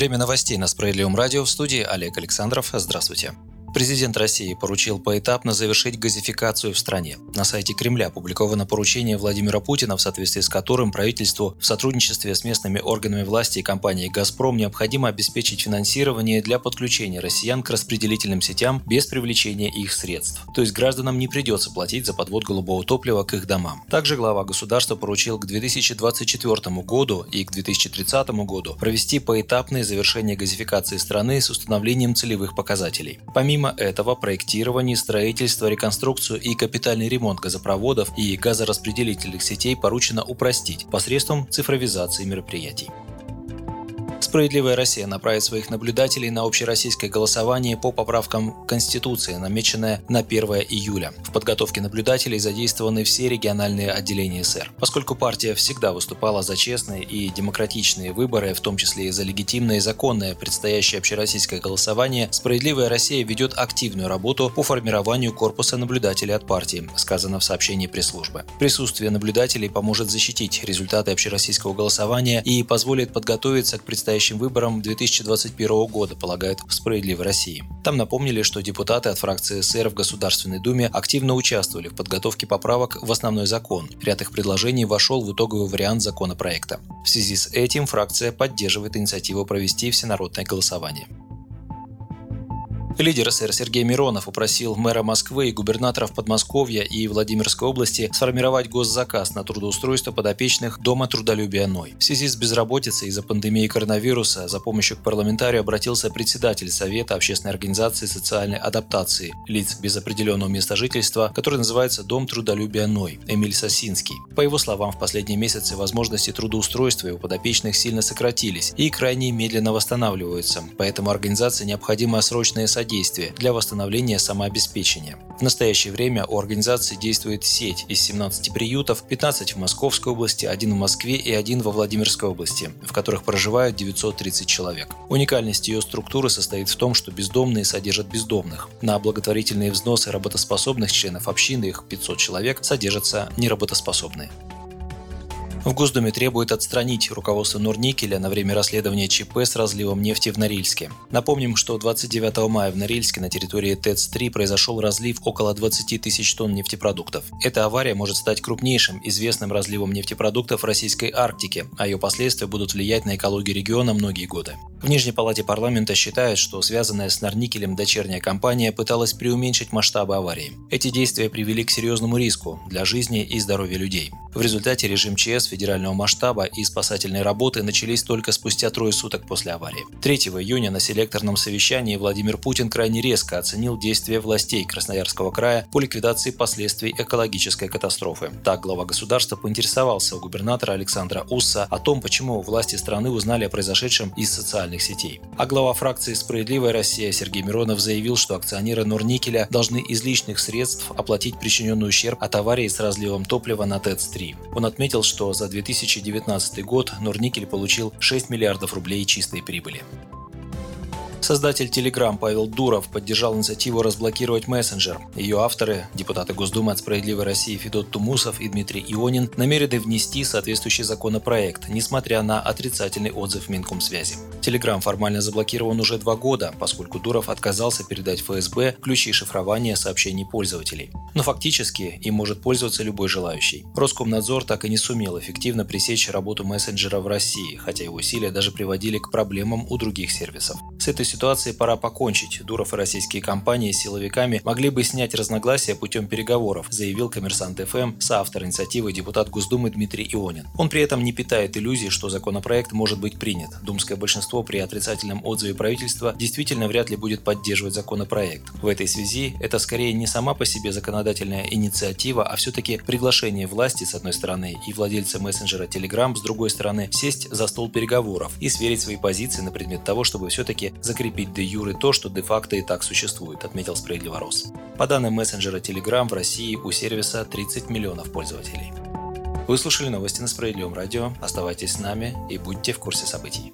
Время новостей на Справедливом радио в студии Олег Александров. Здравствуйте. Президент России поручил поэтапно завершить газификацию в стране. На сайте Кремля опубликовано поручение Владимира Путина, в соответствии с которым правительству в сотрудничестве с местными органами власти и компанией «Газпром» необходимо обеспечить финансирование для подключения россиян к распределительным сетям без привлечения их средств. То есть гражданам не придется платить за подвод голубого топлива к их домам. Также глава государства поручил к 2024 году и к 2030 году провести поэтапное завершение газификации страны с установлением целевых показателей. Помимо Этого, проектирование, строительство, реконструкцию и капитальный ремонт газопроводов и газораспределительных сетей поручено упростить посредством цифровизации мероприятий. Справедливая Россия направит своих наблюдателей на общероссийское голосование по поправкам Конституции, намеченное на 1 июля. В подготовке наблюдателей задействованы все региональные отделения СР. Поскольку партия всегда выступала за честные и демократичные выборы, в том числе и за легитимное и законное предстоящее общероссийское голосование, Справедливая Россия ведет активную работу по формированию корпуса наблюдателей от партии, сказано в сообщении пресс-службы. Присутствие наблюдателей поможет защитить результаты общероссийского голосования и позволит подготовиться к предстоящему предстоящим выборам 2021 года, полагает в «Справедливой России». Там напомнили, что депутаты от фракции СР в Государственной Думе активно участвовали в подготовке поправок в основной закон. Ряд их предложений вошел в итоговый вариант законопроекта. В связи с этим фракция поддерживает инициативу провести всенародное голосование. Лидер СР Сергей Миронов упросил мэра Москвы и губернаторов Подмосковья и Владимирской области сформировать госзаказ на трудоустройство подопечных Дома трудолюбия НОЙ. В связи с безработицей из-за пандемии коронавируса за помощью к парламентарию обратился председатель Совета общественной организации социальной адаптации лиц без определенного места жительства, который называется Дом трудолюбия НОЙ, Эмиль Сосинский. По его словам, в последние месяцы возможности трудоустройства его подопечных сильно сократились и крайне медленно восстанавливаются, поэтому организации необходимо срочное содействие содействие для восстановления самообеспечения. В настоящее время у организации действует сеть из 17 приютов, 15 в Московской области, один в Москве и один во Владимирской области, в которых проживают 930 человек. Уникальность ее структуры состоит в том, что бездомные содержат бездомных. На благотворительные взносы работоспособных членов общины, их 500 человек, содержатся неработоспособные. В Госдуме требует отстранить руководство Норникеля на время расследования ЧП с разливом нефти в Норильске. Напомним, что 29 мая в Норильске на территории ТЭЦ-3 произошел разлив около 20 тысяч тонн нефтепродуктов. Эта авария может стать крупнейшим известным разливом нефтепродуктов в российской Арктике, а ее последствия будут влиять на экологию региона многие годы. В Нижней палате парламента считают, что связанная с Норникелем дочерняя компания пыталась преуменьшить масштабы аварии. Эти действия привели к серьезному риску для жизни и здоровья людей. В результате режим ЧС федерального масштаба и спасательные работы начались только спустя трое суток после аварии. 3 июня на селекторном совещании Владимир Путин крайне резко оценил действия властей Красноярского края по ликвидации последствий экологической катастрофы. Так глава государства поинтересовался у губернатора Александра Усса о том, почему власти страны узнали о произошедшем из социальных сетей. А глава фракции «Справедливая Россия» Сергей Миронов заявил, что акционеры Норникеля должны из личных средств оплатить причиненный ущерб от аварии с разливом топлива на ТЭЦ-3. Он отметил, что за 2019 год Норникель получил 6 миллиардов рублей чистой прибыли. Создатель Telegram Павел Дуров поддержал инициативу разблокировать мессенджер. Ее авторы, депутаты Госдумы от «Справедливой России» Федот Тумусов и Дмитрий Ионин, намерены внести соответствущий законопроект, несмотря на отрицательный отзыв Минкомсвязи. Telegram формально заблокирован уже два года, поскольку Дуров отказался передать ФСБ ключи шифрования сообщений пользователей. Но фактически им может пользоваться любой желающий. Роскомнадзор так и не сумел эффективно пресечь работу мессенджера в России, хотя его усилия даже приводили к проблемам у других сервисов. С этой ситуацией пора покончить. Дуров и российские компании с силовиками могли бы снять разногласия путем переговоров, заявил коммерсант ФМ, соавтор инициативы депутат Госдумы Дмитрий Ионин. Он при этом не питает иллюзий, что законопроект может быть принят. Думское большинство при отрицательном отзыве правительства действительно вряд ли будет поддерживать законопроект. В этой связи это скорее не сама по себе законодательная инициатива, а все-таки приглашение власти с одной стороны и владельца мессенджера Telegram с другой стороны сесть за стол переговоров и сверить свои позиции на предмет того, чтобы все-таки закрепить де юры то, что де-факто и так существует, отметил Справедливорос. По данным мессенджера Telegram, в России у сервиса 30 миллионов пользователей. Вы слушали новости на Справедливом радио. Оставайтесь с нами и будьте в курсе событий.